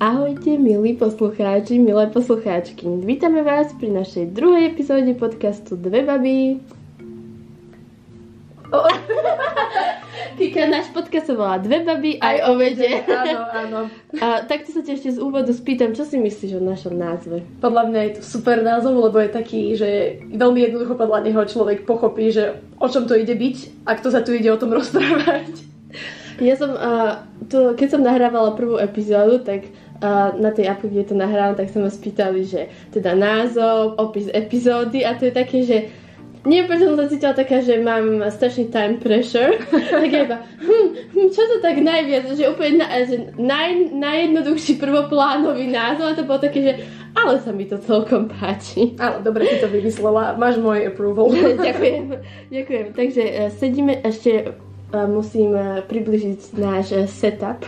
Ahojte, milí poslucháči, milé poslucháčky. Vítame vás pri našej druhej epizóde podcastu Dve baby. Kika, náš podcast sa volá Dve baby aj, aj o vede. Áno, áno. A takto sa ťa ešte z úvodu spýtam, čo si myslíš o našom názve? Podľa mňa je to super názov, lebo je taký, že veľmi jednoducho podľa neho človek pochopí, že o čom to ide byť a kto sa tu ide o tom rozprávať. Ja som, uh, to, keď som nahrávala prvú epizódu, tak uh, na tej apu, kde to nahrávam, tak sa ma spýtali, že teda názov, opis epizódy a to je také, že nie, preto som sa cítila taká, že mám strašný time pressure. tak ja iba, hm, hm, čo to tak najviac, že úplne na, že naj, najjednoduchší prvoplánový názov a to bolo také, že ale sa mi to celkom páči. Ale dobre si to vymyslela, máš môj approval. ďakujem, ďakujem. Takže uh, sedíme, ešte uh, musím uh, približiť náš setup.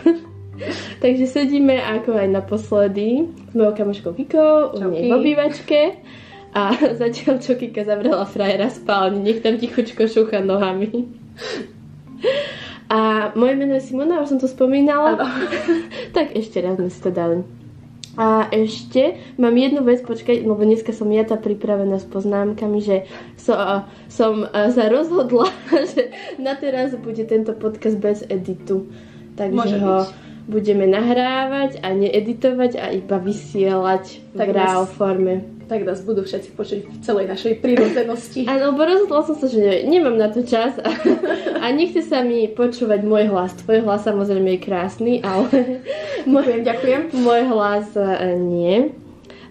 Takže sedíme ako aj naposledy s mojou kamoškou Kikou, u nej v obývačke. A zatiaľ čo Kika zavrela frajera spálni, nech tam tichučko šúcha nohami. A moje meno je Simona, už som to spomínala. tak ešte raz sme si to dali. A ešte mám jednu vec, počkaj, lebo dneska som ja tá pripravená s poznámkami, že so, som sa rozhodla, že na teraz bude tento podcast bez editu. Takže Môže ho byť budeme nahrávať a needitovať a iba vysielať tak v RAW forme. Tak nás budú všetci počuť v celej našej prírodzenosti. Áno, lebo rozhodla som sa, že nemám na to čas a, a nechce sa mi počúvať môj hlas. Tvoj hlas samozrejme je krásny, ale môj, ďakujem. môj hlas e, nie.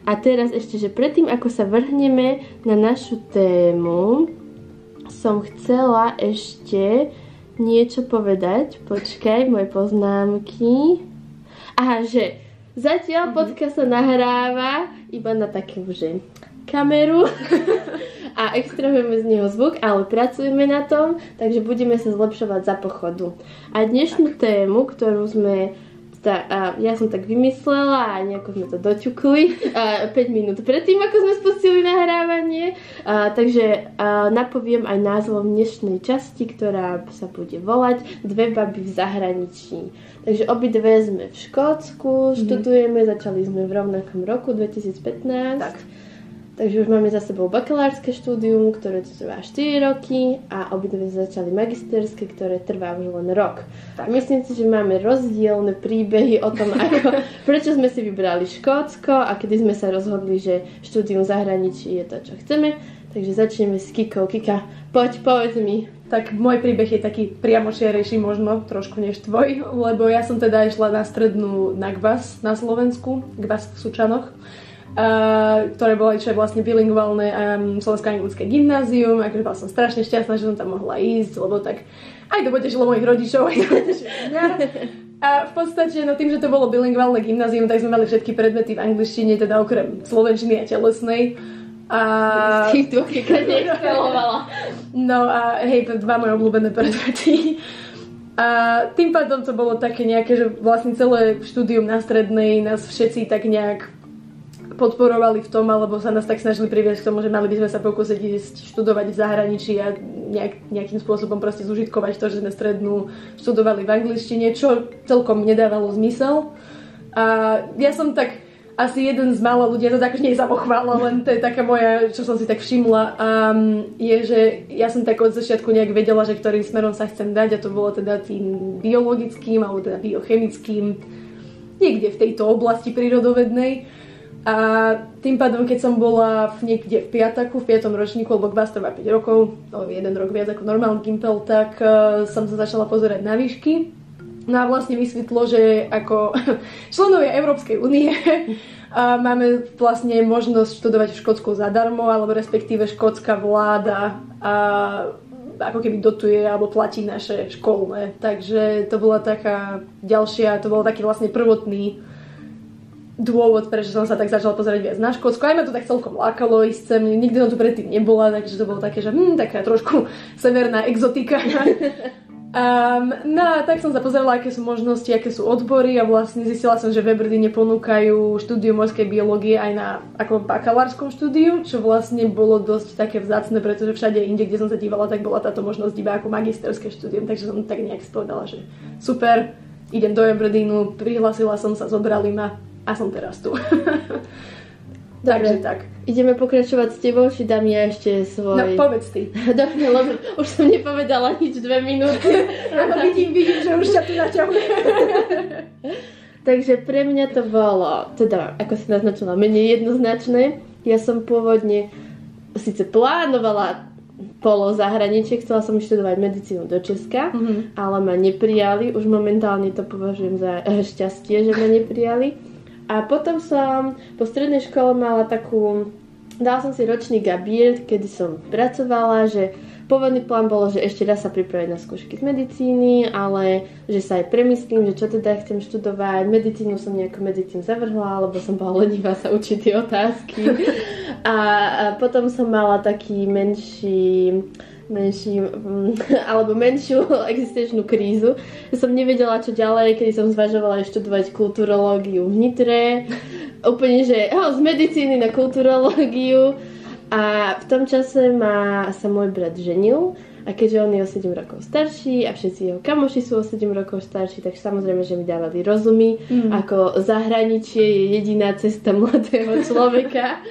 A teraz ešte, že predtým, ako sa vrhneme na našu tému, som chcela ešte niečo povedať. Počkaj, moje poznámky. Aha, že zatiaľ mm-hmm. podcast sa nahráva iba na takú, že kameru a extrahujeme z neho zvuk, ale pracujeme na tom, takže budeme sa zlepšovať za pochodu. A dnešnú tému, ktorú sme tá, a ja som tak vymyslela a nejako sme to doťukli a 5 minút predtým, ako sme spustili nahrávanie. A, takže a, napoviem aj názvom dnešnej časti, ktorá sa bude volať Dve baby v zahraničí. Takže obidve sme v Škótsku, mm. študujeme, začali sme v rovnakom roku 2015. Tak. Takže už máme za sebou bakalárske štúdium, ktoré trvá 4 roky a obidve začali magisterské, ktoré trvá už len rok. Tak. Myslím si, že máme rozdielne príbehy o tom, ako, prečo sme si vybrali Škótsko a kedy sme sa rozhodli, že štúdium zahraničí je to, čo chceme. Takže začneme s Kikou. Kika, poď, povedz mi. Tak môj príbeh je taký priamočiarejší možno trošku než tvoj, lebo ja som teda išla na strednú na GVAS na Slovensku, GVAS v Sučanoch ktoré bolo čo je vlastne bilingválne um, slovensko-anglické gymnázium, akože bola som strašne šťastná, že som tam mohla ísť, lebo tak aj to potešilo mojich rodičov, aj to potešilo mňa. A v podstate, no tým, že to bolo bilingválne gymnázium, tak sme mali všetky predmety v angličtine, teda okrem slovenčiny a telesnej. A... No a hej, to dva moje obľúbené predmety. A tým pádom to bolo také nejaké, že vlastne celé štúdium na strednej nás všetci tak nejak podporovali v tom, alebo sa nás tak snažili priviesť k tomu, že mali by sme sa pokúsiť ísť študovať v zahraničí a nejak, nejakým spôsobom proste zužitkovať to, že sme strednú študovali v angličtine, čo celkom nedávalo zmysel. A ja som tak asi jeden z mála ľudí, ja to tak nie samochvála, len to je taká moja, čo som si tak všimla, um, je, že ja som tak od začiatku nejak vedela, že ktorým smerom sa chcem dať a to bolo teda tým biologickým alebo teda biochemickým, niekde v tejto oblasti prírodovednej. A tým pádom, keď som bola v niekde v piataku, v piatom ročníku, lebo Gbas trvá 5 rokov, no jeden rok viac ako normálny Gimpel, tak uh, som sa začala pozerať na výšky. No a vlastne vysvetlo, že ako členovia Európskej únie máme vlastne možnosť študovať v Škótsku zadarmo, alebo respektíve škótska vláda uh, ako keby dotuje alebo platí naše školné. Takže to bola taká ďalšia, to bol taký vlastne prvotný dôvod, prečo som sa tak začala pozerať viac na Škótsko. Aj ma to tak celkom lákalo ísť sem, nikdy som tu predtým nebola, takže to bolo také, že hm, taká trošku severná exotika. Um, no a tak som sa pozerala, aké sú možnosti, aké sú odbory a vlastne zistila som, že v Aberdeen ponúkajú štúdiu morskej biológie aj na ako bakalárskom štúdiu, čo vlastne bolo dosť také vzácne, pretože všade inde, kde som sa dívala, tak bola táto možnosť iba ako magisterské štúdium, takže som tak nejak spovedala, že super, idem do Aberdeenu, prihlásila som sa, zobrali ma a som teraz tu. Takže tak. Ideme pokračovať s tebou, či dám ja ešte svoj... No, povedz ty. Dobre, lebo už som nepovedala nič dve minúty. Áno, vidím, vidím, že už ťa tu naťahuje. Takže pre mňa to bolo, teda, ako si naznačila, menej jednoznačné. Ja som pôvodne síce plánovala polo zahraničie, chcela som študovať medicínu do Česka, mm-hmm. ale ma neprijali. Už momentálne to považujem za šťastie, že ma neprijali. A potom som po strednej škole mala takú, dala som si ročný gabier, kedy som pracovala, že pôvodný plán bolo, že ešte raz sa pripraviť na skúšky z medicíny, ale že sa aj premyslím, že čo teda chcem študovať. Medicínu som nejakú medicínu zavrhla, lebo som bola lenivá sa učiť tie otázky. A, a potom som mala taký menší menší, mm, alebo menšiu existenčnú krízu. Som nevedela, čo ďalej, kedy som zvažovala študovať kulturológiu v Nitre. Úplne, že oh, z medicíny na kulturológiu. A v tom čase ma sa môj brat ženil a keďže on je o 7 rokov starší a všetci jeho kamoši sú o 7 rokov starší, tak samozrejme, že mi dávali rozumy, mm. ako zahraničie je jediná cesta mladého človeka.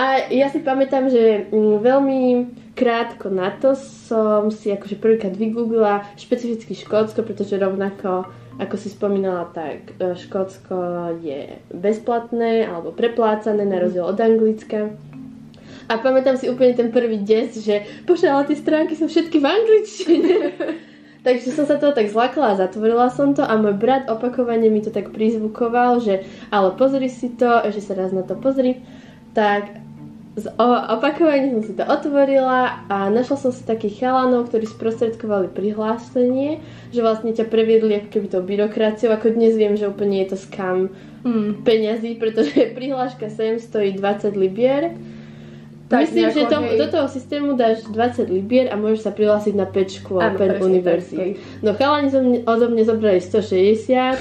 A ja si pamätám, že mm, veľmi krátko na to som si akože prvýkrát vygooglila špecificky Škótsko, pretože rovnako ako si spomínala, tak e, Škótsko je bezplatné alebo preplácané na rozdiel od Anglicka. A pamätám si úplne ten prvý des, že bože, ale tie stránky sú všetky v angličtine. Takže som sa toho tak zlakla a zatvorila som to a môj brat opakovane mi to tak prizvukoval, že ale pozri si to, že sa raz na to pozri. Tak opakovane som si to otvorila a našla som si takých chalanov, ktorí sprostredkovali prihlásenie, že vlastne ťa previedli ako keby tou byrokraciou, ako dnes viem, že úplne je to skam mm. peňazí, pretože prihláška sem stojí 20 libier. Tak Myslím, že to, do toho systému dáš 20 libier a môžeš sa prihlásiť na 5 škôl, 5 univerzít. No chalani zo mne, odo mne zobrali 160,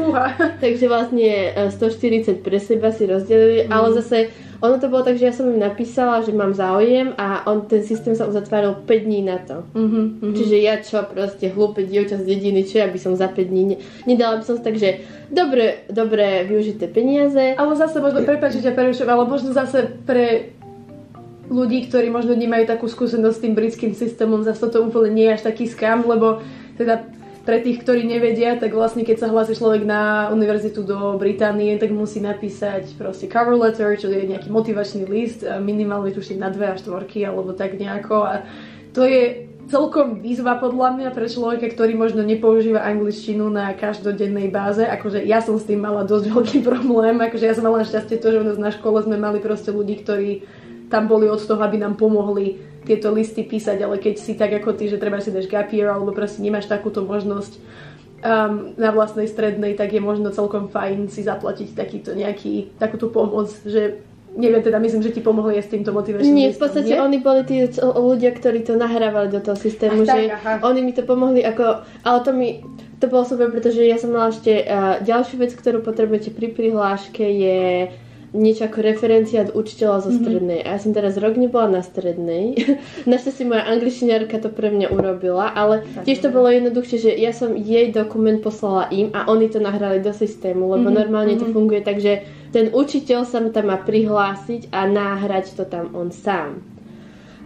takže vlastne 140 e, pre seba si rozdelili, mm. ale zase ono to bolo tak, že ja som im napísala, že mám záujem a on, ten systém sa uzatváril 5 dní na to. Uh-huh, uh-huh. Čiže ja čo, proste hlúpe dievča z dediny, čo ja by som za 5 dní, ne, nedala by som takže dobre, dobre využité peniaze. Ale zase možno, prepáč, že ťa prerušujem, ale možno zase pre ľudí, ktorí možno nemajú takú skúsenosť s tým britským systémom, zase toto úplne nie je až taký skam, lebo teda pre tých, ktorí nevedia, tak vlastne keď sa hlási človek na univerzitu do Británie, tak musí napísať proste cover letter, čo je nejaký motivačný list, minimálne tuším na dve až štvorky alebo tak nejako. A to je celkom výzva podľa mňa pre človeka, ktorý možno nepoužíva angličtinu na každodennej báze. Akože ja som s tým mala dosť veľký problém, akože ja som mala šťastie to, že u nás na škole sme mali proste ľudí, ktorí tam boli od toho, aby nám pomohli tieto listy písať, ale keď si tak ako ty, že treba si dáš gap year, alebo proste nemáš takúto možnosť um, na vlastnej strednej, tak je možno celkom fajn si zaplatiť takýto nejaký, takúto pomoc, že neviem, teda myslím, že ti pomohli aj s týmto motivačným Nie, v podstate nie? oni boli tí ľudia, ktorí to nahrávali do toho systému, Ach, že tak, oni mi to pomohli ako, ale to mi, to bolo super, pretože ja som mala ešte uh, ďalšiu vec, ktorú potrebujete pri prihláške je niečo ako referencia od učiteľa zo mhm. strednej. Mm-hmm. A ja som teraz rok nebola na strednej. Našťastie moja angličtinárka to pre mňa urobila, ale tak, tiež to bolo jednoduchšie, že ja som jej dokument poslala im a oni to nahrali do systému, lebo mm-hmm. normálne mm-hmm. to mhm. funguje tak, že ten učiteľ sa tam má prihlásiť a náhrať to tam on sám.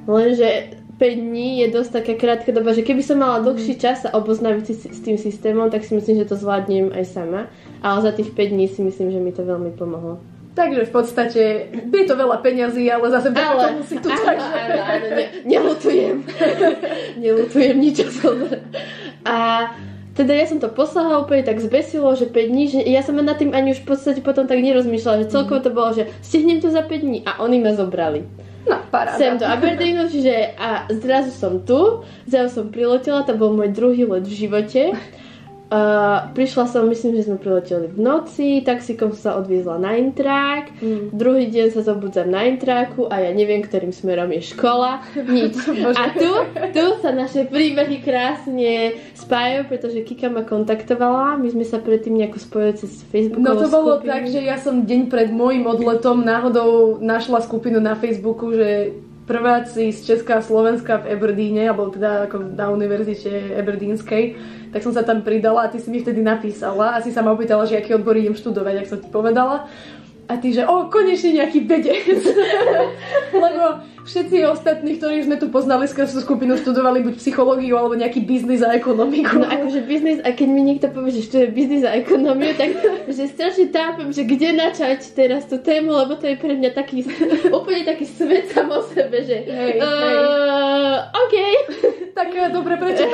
Lenže 5 dní je dosť taká krátka doba, že keby som mala dlhší mhm. čas sa oboznámiť si s tým systémom, tak si myslím, že to zvládnem aj sama. Ale za tých 5 dní si myslím, že mi to veľmi pomohlo. Takže v podstate je to veľa peňazí, ale zase ale, tomu si tu áno, takže... Áno, áno, ne, nelutujem. nelutujem nič A teda ja som to poslala úplne tak zbesilo, že 5 dní, že ja som nad tým ani už v podstate potom tak nerozmýšľala, že celkovo to bolo, že stihnem to za 5 dní a oni ma zobrali. No, paráda. Sem do Aberdeenu, čiže a zrazu som tu, zrazu som priletela, to bol môj druhý let v živote Uh, prišla som, myslím, že sme prileteli v noci, taxikom sa odviezla na intrák, mm. druhý deň sa zobudzam na intráku a ja neviem, ktorým smerom je škola, nič. a tu, tu sa naše príbehy krásne spájajú, pretože Kika ma kontaktovala, my sme sa predtým nejako spojili cez Facebook. No to bolo skupinu. tak, že ja som deň pred môjim odletom náhodou našla skupinu na Facebooku, že prváci z Česka a Slovenska v Eberdeene, alebo teda ako na univerzite Eberdeenskej, tak som sa tam pridala a ty si mi vtedy napísala a si sa ma opýtala, že aký odbor idem študovať, ak som ti povedala. A ty, že o, konečne nejaký vedec. Lebo všetci ostatní, ktorí sme tu poznali skrz skupinu, študovali buď psychológiu alebo nejaký biznis a ekonomiku. No akože biznis, a keď mi niekto povie, že študuje biznis a ekonómiu, tak že strašne tápem, že kde načať teraz tú tému, lebo to je pre mňa taký, úplne taký svet sam o sebe, že hej, uh, hej. OK. tak dobre, prečo?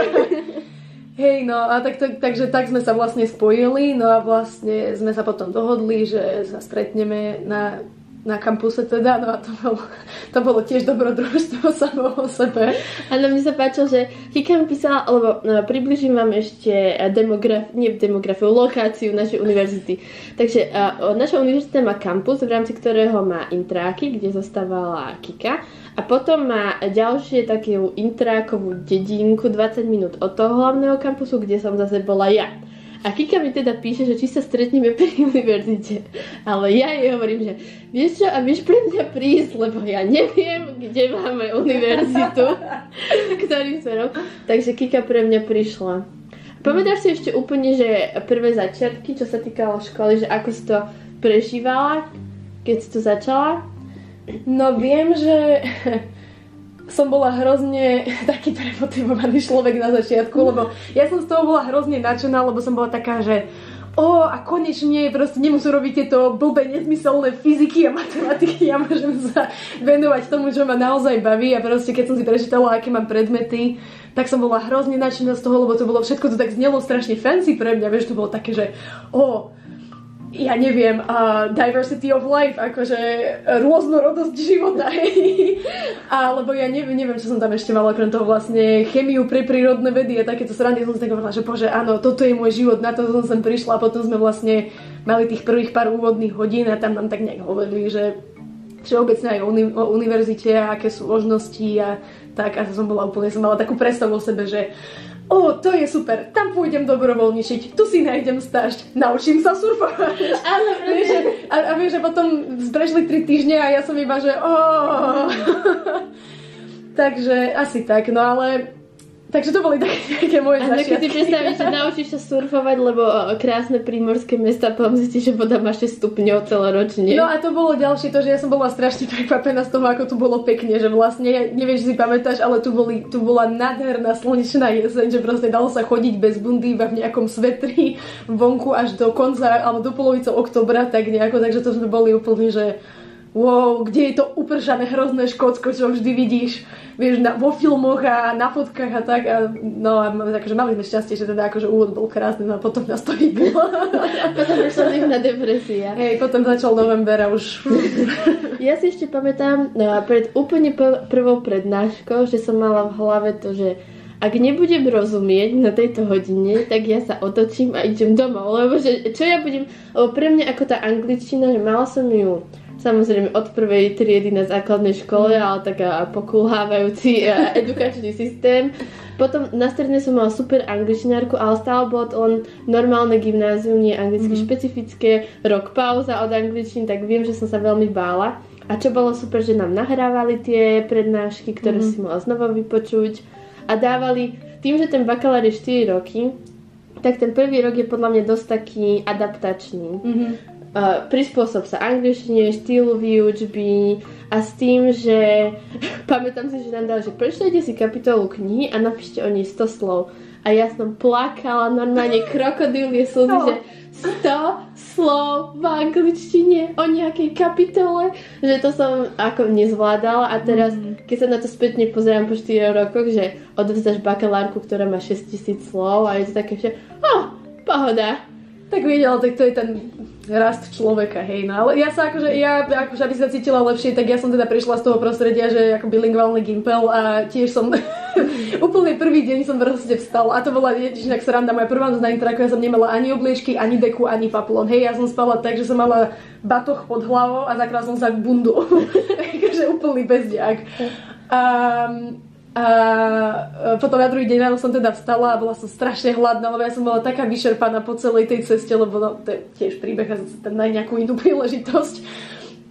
Hej, no a tak, tak, takže tak sme sa vlastne spojili, no a vlastne sme sa potom dohodli, že sa stretneme na, na kampuse teda, no a to bolo, to bolo tiež dobrodružstvo samo o sebe. Ale mne sa páčilo, že Kika mi písala, lebo no, približím vám ešte demograf, nie demografiu, lokáciu našej univerzity. Takže uh, naša univerzita má kampus, v rámci ktorého má intráky, kde zostávala Kika a potom má ďalšie takú intrákovú dedinku 20 minút od toho hlavného kampusu, kde som zase bola ja. A Kika mi teda píše, že či sa stretneme pri univerzite. Ale ja jej hovorím, že vieš čo, a vieš pre mňa prísť, lebo ja neviem, kde máme univerzitu, ktorým smerom. Takže Kika pre mňa prišla. Pamätáš si ešte úplne, že prvé začiatky, čo sa týkalo školy, že ako si to prežívala, keď si to začala? No viem, že som bola hrozne taký premotivovaný človek na začiatku, lebo ja som z toho bola hrozne nadšená, lebo som bola taká, že o, a konečne proste nemusím robiť tieto blbé, nezmyselné fyziky a matematiky, ja môžem sa venovať tomu, čo ma naozaj baví. A proste keď som si prečítala, aké mám predmety, tak som bola hrozne nadšená z toho, lebo to bolo všetko to tak znelo strašne fancy pre mňa, vieš, to bolo také, že o, ja neviem, uh, diversity of life, akože rôznorodosť života, hej. Alebo ja neviem, neviem, čo som tam ešte mala, okrem toho vlastne chemiu pre prírodné vedy a takéto srandy. Som si tak hovorila, že bože, áno, toto je môj život, na to som sem prišla a potom sme vlastne mali tých prvých pár úvodných hodín a tam nám tak nejak hovorili, že všeobecne aj o, uni- o univerzite a aké sú možnosti a tak a som bola úplne, som mala takú predstavu o sebe, že o, to je super, tam pôjdem dobrovoľničiť, tu si nájdem stáž, naučím sa surfovať. Áno, vieš, a, a vieš, že potom prešli tri týždne a ja som iba, že o. Takže asi tak, no ale Takže to boli také nejaké moje a začiatky. Keď si predstavíš, že naučíš sa surfovať, lebo krásne prímorské mesta, potom zistíš, že voda má 6 stupňov celoročne. No a to bolo ďalšie, to, že ja som bola strašne prekvapená z toho, ako tu bolo pekne, že vlastne, neviem, či si pamätáš, ale tu, boli, tu bola nádherná slnečná jeseň, že proste dalo sa chodiť bez bundy iba v nejakom svetri vonku až do konca, alebo do polovice oktobra, tak nejako, takže to sme boli úplne, že wow, kde je to upržané hrozné Škótsko, čo vždy vidíš, vieš, na, vo filmoch a na fotkách a tak. A, no a takže mali sme šťastie, že teda akože úvod bol krásny, no a potom nás to vybilo. potom prišla zimná depresia. Hej, potom začal november a už... ja si ešte pamätám, no, pred úplne prvou prednáškou, že som mala v hlave to, že ak nebudem rozumieť na tejto hodine, tak ja sa otočím a idem domov, lebo že, čo ja budem, lebo pre mňa ako tá angličtina, že mala som ju samozrejme od prvej triedy na základnej škole, mm. ale taká pokulhávajúci e, edukačný systém. Potom na strednej som mala super angličtinárku, ale stále bolo to len normálne gymnázium, nie anglicky mm. špecifické, rok pauza od angličtiny, tak viem, že som sa veľmi bála. A čo bolo super, že nám nahrávali tie prednášky, ktoré mm. si mohla znova vypočuť a dávali, tým, že ten bakalár je 4 roky, tak ten prvý rok je podľa mňa dosť taký adaptačný. Mm-hmm uh, prispôsob sa angličtine, štýlu výučby a s tým, že pamätám si, že nám dali, že prečtajte si kapitolu knihy a napíšte o nej 100 slov. A ja som plakala normálne krokodílie slzy, že 100 slov v angličtine o nejakej kapitole, že to som ako nezvládala a teraz, mm. keď sa na to spätne pozerám po 4 rokoch, že odvzdáš bakalárku, ktorá má 6000 slov a je to také, že oh, pohoda. Tak videl, tak to je ten rast človeka, hej, no ale ja sa akože, ja akože aby sa cítila lepšie, tak ja som teda prišla z toho prostredia, že ako bilingválny gimpel a tiež som úplne prvý deň som proste vstala a to bola tak sranda, moja prvá noc na intraku, ja som nemala ani obliečky, ani deku, ani paplon, hej, ja som spala tak, že som mala batoh pod hlavou a zakrát som sa k bundu, takže úplný bezdiak. Um, a potom na druhý deň ráno som teda vstala a bola som strašne hladná, lebo ja som bola taká vyšerpaná po celej tej ceste, lebo no, to je tiež príbeh a tam na nejakú inú príležitosť.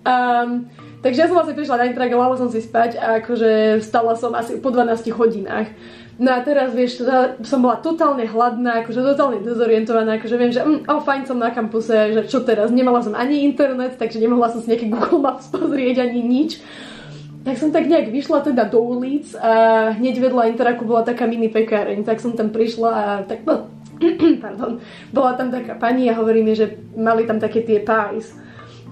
Um, takže ja som vlastne prišla na intrak, mala som si spať a akože vstala som asi po 12 hodinách. No a teraz, vieš, som bola totálne hladná, akože totálne dezorientovaná, akože viem, že mm, oh, fajn som na kampuse, že čo teraz, nemala som ani internet, takže nemohla som si nejaký Google Maps pozrieť ani nič. Tak som tak nejak vyšla teda do ulic a hneď vedľa Interaku bola taká mini pekáreň, tak som tam prišla a tak no, pardon, bola tam taká pani a hovorí mi, že mali tam také tie pies.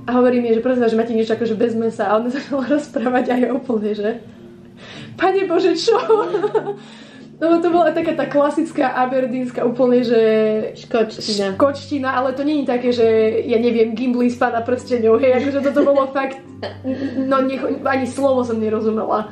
A hovorí mi, že prosím že máte niečo akože bez mesa a ona začala rozprávať a ja úplne, že Pane Bože, čo? No to bola taká tá klasická aberdínska úplne, že... Škočtina. Škočtina, ale to není také, že ja neviem, Gimli z pána prsteňov, hej, akože toto bolo fakt... No nech, ani slovo som nerozumela.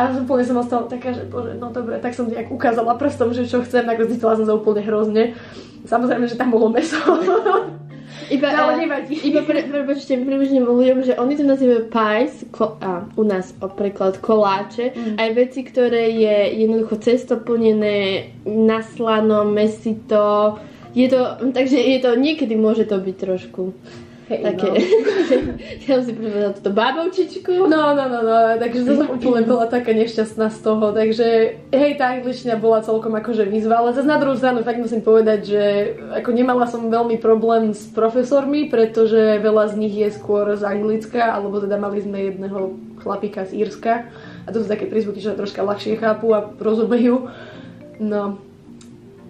A úplne som ostala taká, že bože, no dobre, tak som nejak ukázala prstom, že čo chcem, tak cítila som sa úplne hrozne. Samozrejme, že tam bolo meso. Iba, no, nevadí. Iba pre, prepočte približne ľuďom, že oni to nazývajú pies, ko, a u nás o preklad koláče, mm. aj veci, ktoré je jednoducho cesto plnené na slano, mesito, je to, takže je to, niekedy môže to byť trošku Hej, také, no. ja si povedala túto bábovčičku. No, no, no, no, takže to som úplne bola taká nešťastná z toho, takže hej, tá angličtina bola celkom akože výzva, ale zase na druhú stranu fakt musím povedať, že ako nemala som veľmi problém s profesormi, pretože veľa z nich je skôr z Anglicka, alebo teda mali sme jedného chlapika z Írska a to sú také prízvuky, čo troška ľahšie chápu a rozumejú. No,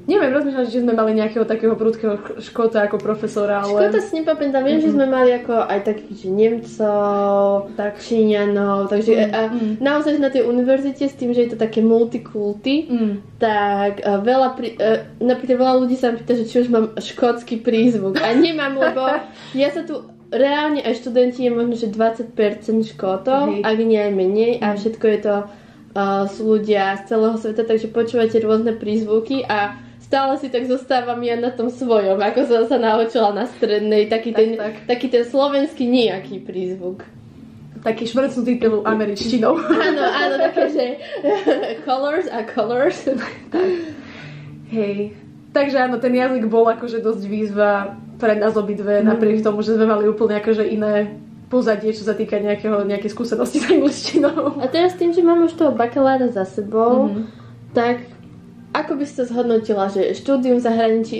Neviem, rozmýšľam, že sme mali nejakého takého prudkého škota ako profesora, ale... Škota si nepamätám, viem, mm-hmm. že sme mali ako aj takých, že Nemcov, tak. Číňanov, takže mm-hmm. a, mhm. naozaj na tej univerzite s tým, že je to také multikulty, mm. tak a, veľa, pri, a, napríklad veľa ľudí sa pýta, že či už mám škótsky prízvuk a nemám, lebo ja sa tu reálne aj študenti je možno, že 20% škótov, ak nie aj menej a mhm. všetko je to uh, sú ľudia z celého sveta, takže počúvate rôzne prízvuky a stále si tak zostávam ja na tom svojom, ako som sa naučila na strednej, taký, tak, ten, tak. taký ten slovenský nejaký prízvuk. Taký švrcnutý tou američtinou. áno, áno, také, že colors a colors. tak. Hej. Takže áno, ten jazyk bol akože dosť výzva pre nás obidve, mm. napriek tomu, že sme mali úplne akože iné pozadie, čo sa týka nejakého, nejakej skúsenosti s angličtinou. A teraz tým, že mám už toho bakalára za sebou, mm-hmm. tak ako by si to zhodnotila, že štúdium v zahraničí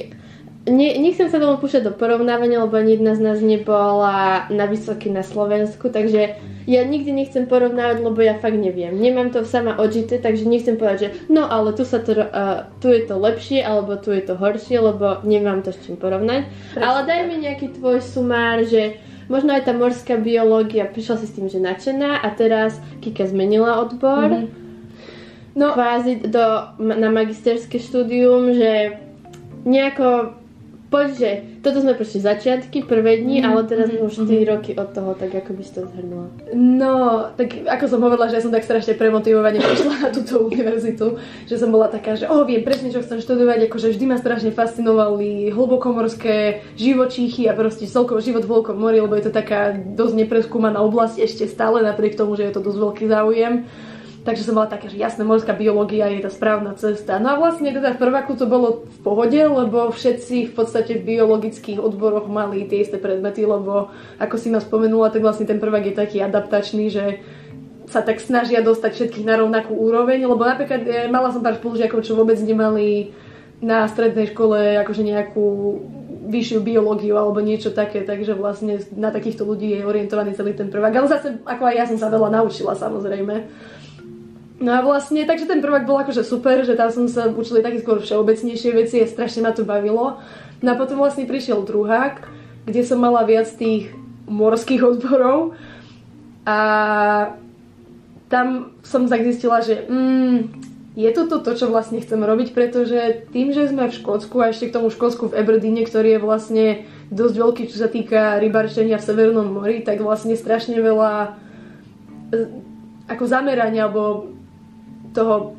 ne, nechcem sa tomu púšať do porovnávania, lebo ani jedna z nás nebola na vysoký na Slovensku, takže ja nikdy nechcem porovnávať, lebo ja fakt neviem. Nemám to sama odžité, takže nechcem povedať, že no ale tu, sa to, uh, tu je to lepšie, alebo tu je to horšie, lebo nemám to s čím porovnať. Prečo ale daj mi nejaký tvoj sumár, že možno aj tá morská biológia, prišla si s tým, že nadšená a teraz Kika zmenila odbor. Mm-hmm no, kvázi do, na magisterské štúdium, že nejako poď, že toto sme proste začiatky, prvé dni, mm, ale teraz mm, už 4 mm. roky od toho, tak ako by si to zhrnula? No, tak ako som hovorila, že ja som tak strašne premotivovane prišla na túto univerzitu, že som bola taká, že oh, viem presne, čo chcem študovať, akože vždy ma strašne fascinovali hlbokomorské živočíchy a proste celkovo život v hlbokom mori, lebo je to taká dosť nepreskúmaná oblasť ešte stále, napriek tomu, že je to dosť veľký záujem. Takže som bola taká, že jasné, morská biológia je tá správna cesta. No a vlastne teda v prváku to bolo v pohode, lebo všetci v podstate v biologických odboroch mali tie isté predmety, lebo ako si ma spomenula, tak vlastne ten prvák je taký adaptačný, že sa tak snažia dostať všetkých na rovnakú úroveň, lebo napríklad ja mala som pár spolužiakov, čo vôbec nemali na strednej škole akože nejakú vyššiu biológiu alebo niečo také, takže vlastne na takýchto ľudí je orientovaný celý ten prvák. Ale zase, ako aj ja som sa veľa naučila samozrejme. No a vlastne, takže ten prvák bol akože super, že tam som sa učili také skôr všeobecnejšie veci a strašne ma to bavilo. No a potom vlastne prišiel druhák, kde som mala viac tých morských odborov a tam som tak zistila, že mm, je to to, čo vlastne chcem robiť, pretože tým, že sme v Škótsku a ešte k tomu Škótsku v Aberdeene, ktorý je vlastne dosť veľký, čo sa týka rybarčenia v Severnom mori, tak vlastne strašne veľa e, ako zamerania alebo toho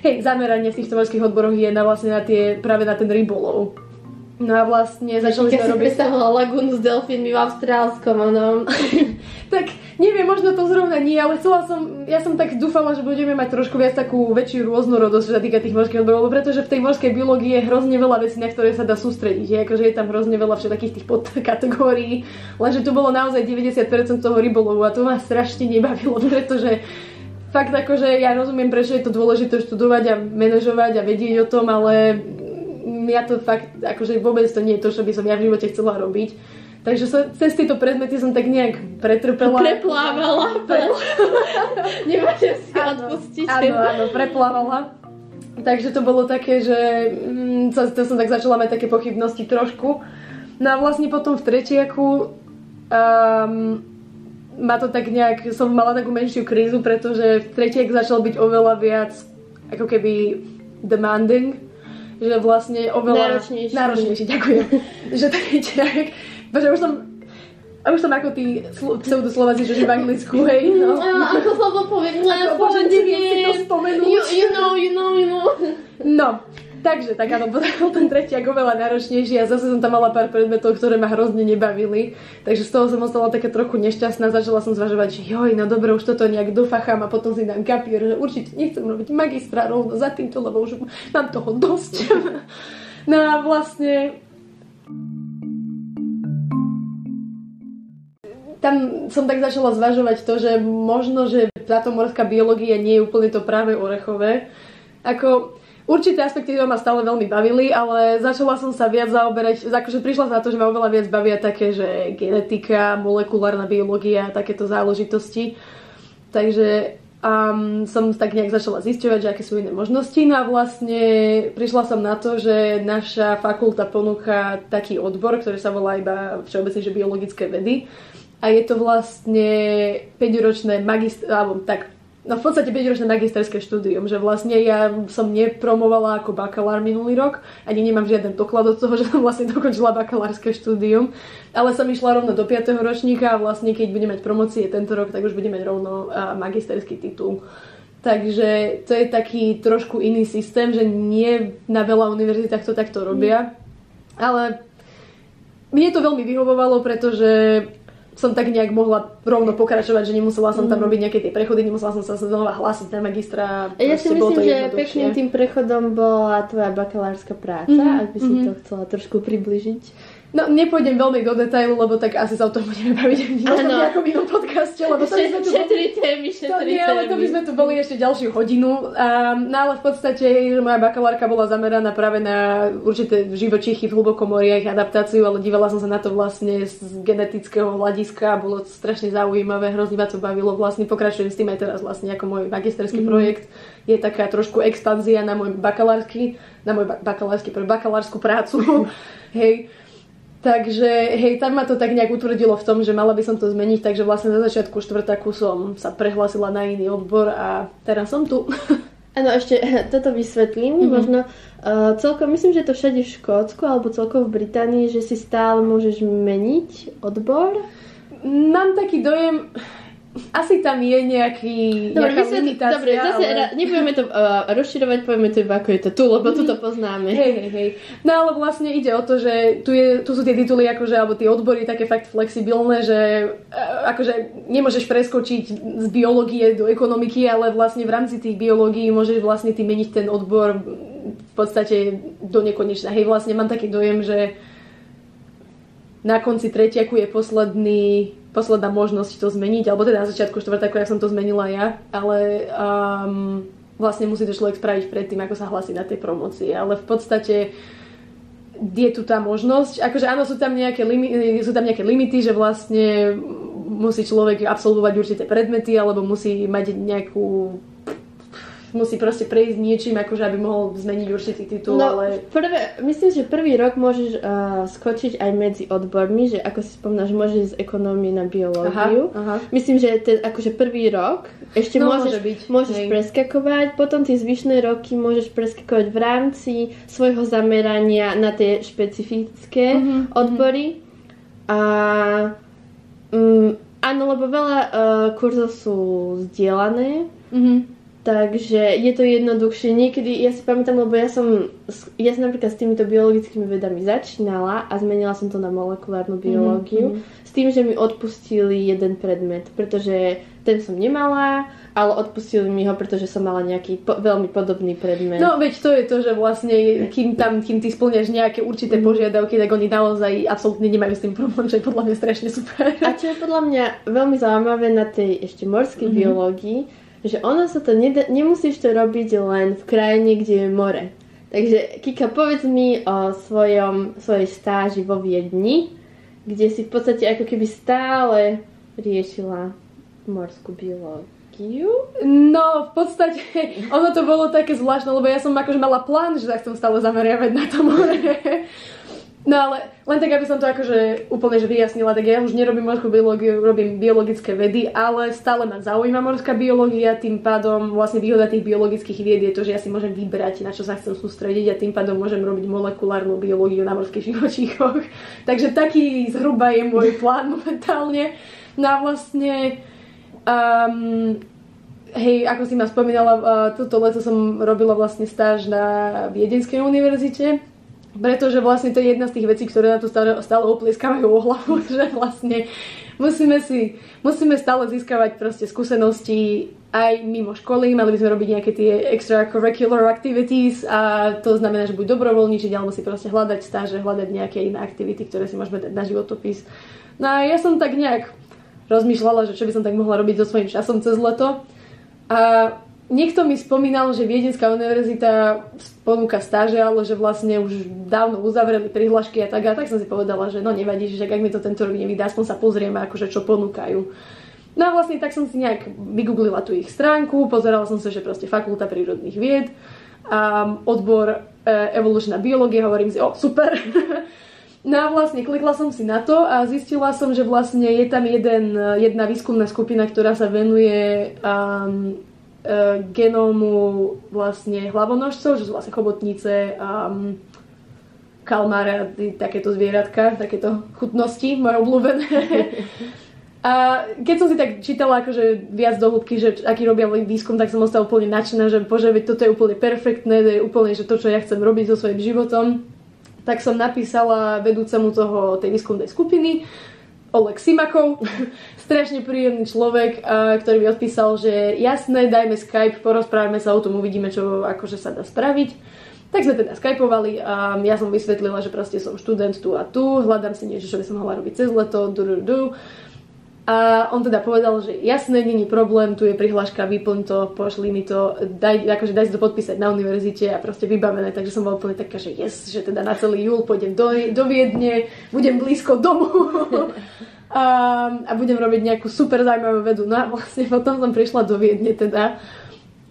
hej, zameranie v týchto morských odboroch je na vlastne na tie, práve na ten rybolov. No a vlastne začali sme robiť... Predstavovala lagúnu s delfínmi v Austrálskom, áno. tak neviem, možno to zrovna nie, ale chcela som, ja som tak dúfala, že budeme mať trošku viac takú väčšiu rôznorodosť, čo sa týka tých morských odborov, pretože v tej morskej biológii je hrozne veľa vecí, na ktoré sa dá sústrediť. Je, akože je tam hrozne veľa všetkých tých podkategórií, lenže tu bolo naozaj 90% toho rybolovu a to ma strašne nebavilo, pretože fakt akože ja rozumiem, prečo je to dôležité študovať a manažovať a vedieť o tom, ale ja to fakt, akože vôbec to nie je to, čo by som ja v živote chcela robiť. Takže sa, cez tieto predmety som tak nejak pretrpela. Preplávala. Nemáte si odpustiť. Áno, áno, preplávala. Takže to bolo také, že mm, to som tak začala mať také pochybnosti trošku. No a vlastne potom v tretiaku um, ma to tak nejak, som mala takú menšiu krízu, pretože v tretiak začal byť oveľa viac ako keby demanding že vlastne oveľa... Náročnejší. Náročnejší, ďakujem. že nejak... Bože, už som a už som ako tí sl- pseudoslováci, že v Anglicku, hej, no. A, ako slovo poviem, ako, bože, neviem si to spomenúť. You, you know, you know, you know. No, Takže, tak áno, bol ten tretí ako veľa náročnejší a zase som tam mala pár predmetov, ktoré ma hrozne nebavili. Takže z toho som ostala také trochu nešťastná, začala som zvažovať, že joj, no dobre, už toto nejak dofachám a potom si dám kapier, že určite nechcem robiť magistra rovno za týmto, lebo už mám toho dosť. no a vlastne tam som tak začala zvažovať to, že možno, že táto morská biológia nie je úplne to práve orechové. Ako, Určité aspekty ma stále veľmi bavili, ale začala som sa viac zaoberať, akože prišla na to, že ma oveľa viac bavia také, že genetika, molekulárna biológia a takéto záležitosti. Takže um, som tak nejak začala zisťovať, že aké sú iné možnosti. No a vlastne prišla som na to, že naša fakulta ponúka taký odbor, ktorý sa volá iba všeobecne, že biologické vedy. A je to vlastne 5-ročné magister, alebo tak no v podstate 5-ročné magisterské štúdium, že vlastne ja som nepromovala ako bakalár minulý rok, ani nemám žiaden doklad od toho, že som vlastne dokončila bakalárske štúdium, ale som išla rovno do 5. ročníka a vlastne keď budem mať promocie tento rok, tak už budem mať rovno magisterský titul. Takže to je taký trošku iný systém, že nie na veľa univerzitách to takto robia, ale mne to veľmi vyhovovalo, pretože som tak nejak mohla rovno pokračovať, že nemusela som tam mm. robiť nejaké tie prechody, nemusela som sa znova hlásiť na magistra. Ja si myslím, že pekným tým prechodom bola tvoja bakalárska práca, mm-hmm. ak by si mm-hmm. to chcela trošku približiť. No, nepôjdem veľmi do detailu, lebo tak asi sa o tom budeme baviť v nejakom inom podcaste, lebo to by sme tu boli... témy, to nie, ale to by sme tu boli ešte ďalšiu hodinu. Um, no ale v podstate, moja bakalárka bola zameraná práve na určité živočichy v hlbokom mori a ich adaptáciu, ale dívala som sa na to vlastne z genetického hľadiska, bolo strašne zaujímavé, hrozne ma to bavilo, vlastne pokračujem s tým aj teraz vlastne ako môj magisterský mm-hmm. projekt. Je taká trošku expanzia na môj bakalársky, na môj bakalársky, pre bakalárskú prácu. Hej, Takže hej, tam ma to tak nejak utvrdilo v tom, že mala by som to zmeniť, takže vlastne na začiatku štvrtaku som sa prehlásila na iný odbor a teraz som tu. Áno, ešte toto vysvetlím. Mm-hmm. Možno uh, celkom, myslím, že to všade v Škótsku alebo celkom v Británii, že si stále môžeš meniť odbor. Mám taký dojem, asi tam je nejaký, dobre, nejaká limitácia. Dobre, zase ale... nebudeme to uh, rozširovať, povieme to iba ako je to tu, lebo tu to poznáme. Hej, hej, hej. No ale vlastne ide o to, že tu, je, tu sú tie tituly, akože, alebo tie odbory také fakt flexibilné, že uh, akože nemôžeš preskočiť z biológie do ekonomiky, ale vlastne v rámci tých biológií môžeš vlastne ty meniť ten odbor v podstate do nekonečna. Hej, vlastne mám taký dojem, že na konci tretiaku je posledný posledná možnosť to zmeniť, alebo teda na začiatku štvrtáku, ja som to zmenila ja, ale um, vlastne musí to človek spraviť predtým, ako sa hlasí na tej promocii, ale v podstate je tu tá možnosť, akože áno, sú tam nejaké, limi- sú tam nejaké limity, že vlastne musí človek absolvovať určité predmety, alebo musí mať nejakú musí proste prejsť niečím, akože aby mohol zmeniť určitý titul, No, ale... prvé, myslím, že prvý rok môžeš uh, skočiť aj medzi odbormi, že ako si spomínaš, môžeš z ekonomie na biológiu. aha. Myslím, že ten akože prvý rok ešte No, môžeš, môže byť, môžeš preskakovať, potom tie zvyšné roky môžeš preskakovať v rámci svojho zamerania na tie špecifické Mhm, odbory. A mm, áno, lebo veľa uh, kurzov sú zdieľané, Mhm. Takže je to jednoduchšie. Niekedy, ja si pamätám, lebo ja som, ja som napríklad s týmito biologickými vedami začínala a zmenila som to na molekulárnu biológiu mhm. s tým, že mi odpustili jeden predmet, pretože ten som nemala, ale odpustili mi ho, pretože som mala nejaký po, veľmi podobný predmet. No veď to je to, že vlastne kým tam, kým ty splňaš nejaké určité požiadavky, tak oni naozaj absolútne nemajú s tým problém, čo je podľa mňa strašne super. A čo je podľa mňa veľmi zaujímavé na tej ešte morskej Mhm. biológii, že ono sa to neda- nemusíš to robiť len v krajine, kde je more. Takže Kika, povedz mi o svojom, svojej stáži vo Viedni, kde si v podstate ako keby stále riešila morskú biológiu. No, v podstate, ono to bolo také zvláštne, lebo ja som akože mala plán, že sa chcem stále zameriavať na to more. No ale len tak, aby som to akože úplne že vyjasnila, tak ja už nerobím morskú biológiu, robím biologické vedy, ale stále ma zaujíma morská biológia, tým pádom vlastne výhoda tých biologických vied je to, že ja si môžem vybrať, na čo sa chcem sústrediť a tým pádom môžem robiť molekulárnu biológiu na morských živočíchoch. Takže taký zhruba je môj plán momentálne. No a vlastne um, hej, ako si ma spomínala, uh, toto leto som robila vlastne stáž na Viedenskej univerzite, pretože vlastne to je jedna z tých vecí, ktoré na to stále, stále oplieskávajú o hlavu, že vlastne musíme si, musíme stále získavať proste skúsenosti aj mimo školy, mali by sme robiť nejaké tie extracurricular activities a to znamená, že buď dobrovoľničiť, alebo si proste hľadať stáže, hľadať nejaké iné aktivity, ktoré si môžeme dať na životopis. No a ja som tak nejak rozmýšľala, že čo by som tak mohla robiť so svojím časom cez leto. A niekto mi spomínal, že Viedenská univerzita ponúka stáže, ale že vlastne už dávno uzavreli prihlášky a tak. A tak som si povedala, že no nevadí, že ak mi to tento rok nevydá, aspoň sa pozrieme, akože čo ponúkajú. No a vlastne tak som si nejak vygooglila tú ich stránku, pozerala som sa, že proste fakulta prírodných vied, a odbor e, evolučná biológia, hovorím si, o super. No a vlastne klikla som si na to a zistila som, že vlastne je tam jeden, jedna výskumná skupina, ktorá sa venuje um, genómu vlastne hlavonožcov, že sú vlastne chobotnice, kalmáre a tí- takéto zvieratka, takéto chutnosti, moje obľúbené. A keď som si tak čítala akože viac do hĺbky, že aký robia výskum, tak som ostala úplne nadšená, že bože, veď toto je úplne perfektné, to je úplne že to, čo ja chcem robiť so svojím životom. Tak som napísala vedúcemu toho, tej výskumnej skupiny, Oleg Simakov, strašne príjemný človek, ktorý mi odpísal, že jasné, dajme Skype, porozprávame sa o tom, uvidíme, čo akože sa dá spraviť. Tak sme teda skypovali a ja som vysvetlila, že proste som študent tu a tu, hľadám si niečo, čo by som mohla robiť cez leto, du, du, du. A on teda povedal, že jasné, není problém, tu je prihláška, vyplň to, pošli mi to, daj, akože daj si to podpísať na univerzite a proste vybavené, takže som bola úplne taká, že yes, že teda na celý júl pôjdem do, do Viedne, budem blízko domu a, a budem robiť nejakú super zaujímavú vedu. No a vlastne potom som prišla do Viedne teda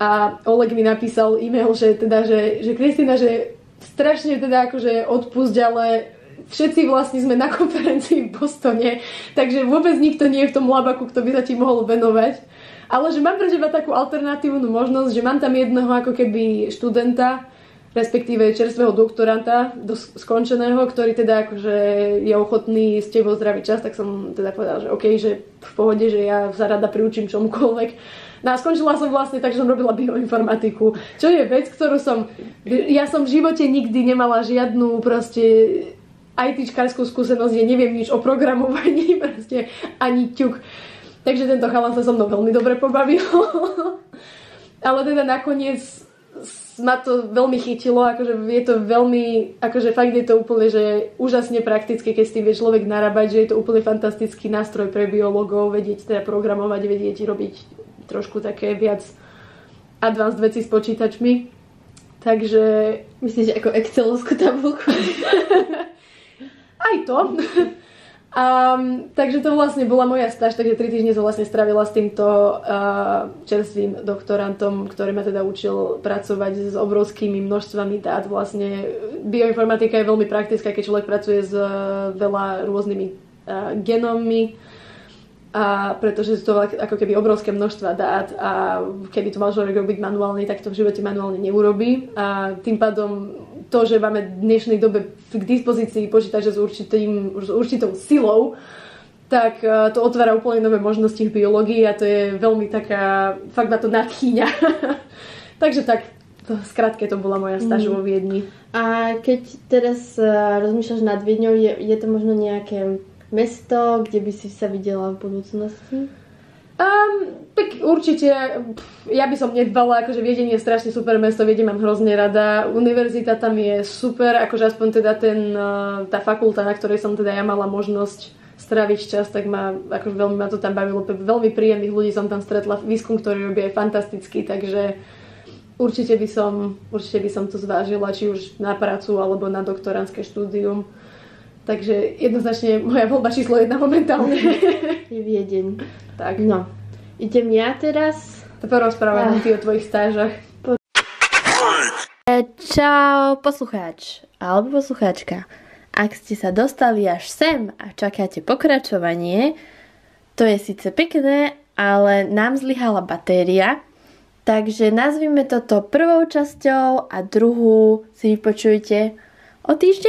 a Oleg mi napísal e-mail, že teda, že, že Kristina, že strašne teda akože odpusť, ale všetci vlastne sme na konferencii v Bostone, takže vôbec nikto nie je v tom labaku, kto by sa ti mohol venovať. Ale že mám pre teba takú alternatívnu možnosť, že mám tam jedného ako keby študenta, respektíve čerstvého doktoranta do skončeného, ktorý teda akože je ochotný s tebou zdraviť čas, tak som teda povedala, že OK, že v pohode, že ja sa rada priučím čomukoľvek. No a skončila som vlastne tak, že som robila bioinformatiku, čo je vec, ktorú som... Ja som v živote nikdy nemala žiadnu proste ITčkarskú skúsenosť, ja neviem nič o programovaní, proste ani ťuk. Takže tento chalan sa so mnou veľmi dobre pobavil. Ale teda nakoniec ma to veľmi chytilo, akože je to veľmi, akože fakt je to úplne, že úžasne praktické, keď s tým vie človek narábať, že je to úplne fantastický nástroj pre biológov, vedieť teda programovať, vedieť robiť trošku také viac advanced veci s počítačmi. Takže Myslíš, že ako Excelovskú tabulku? aj to. Um, takže to vlastne bola moja stáž, takže tri týždne som vlastne stravila s týmto uh, čerstvým doktorantom, ktorý ma teda učil pracovať s obrovskými množstvami dát. Vlastne bioinformatika je veľmi praktická, keď človek pracuje s uh, veľa rôznymi uh, genómmi, a pretože sú to ako keby obrovské množstva dát a keby to mal človek robiť manuálne, tak to v živote manuálne neurobí a tým pádom to, že máme v dnešnej dobe k dispozícii počítače s, určitým, s určitou silou, tak e, to otvára úplne nové možnosti v biológii a to je veľmi taká, fakt ma to nadchýňa. Takže tak, skrátke to bola moja stáž mm. vo Viedni. A keď teraz uh, rozmýšľaš nad Viedňou, je, je to možno nejaké mesto, kde by si sa videla v budúcnosti? Um, tak určite, ja by som nedbala, akože Viedeň je strašne super mesto, Viedeň mám hrozne rada, univerzita tam je super, akože aspoň teda ten, eh, tá fakulta, na ktorej som teda ja mala možnosť stráviť čas, tak ma, akože veľmi ma to tam bavilo, veľmi príjemných ľudí som tam stretla, výskum, ktorý robí je fantastický, takže určite by som, určite by som to zvážila, či už na prácu alebo na doktoránske štúdium. Takže jednoznačne moja voľba číslo jedna momentálne. Je Viedeň. Tak. No, idem ja teraz. Porozprávaj ah. ty o tvojich stážach. Po... Čau, poslucháč alebo poslucháčka. Ak ste sa dostali až sem a čakáte pokračovanie, to je síce pekné, ale nám zlyhala batéria, takže nazvime toto prvou časťou a druhú si vypočujte o týždeň.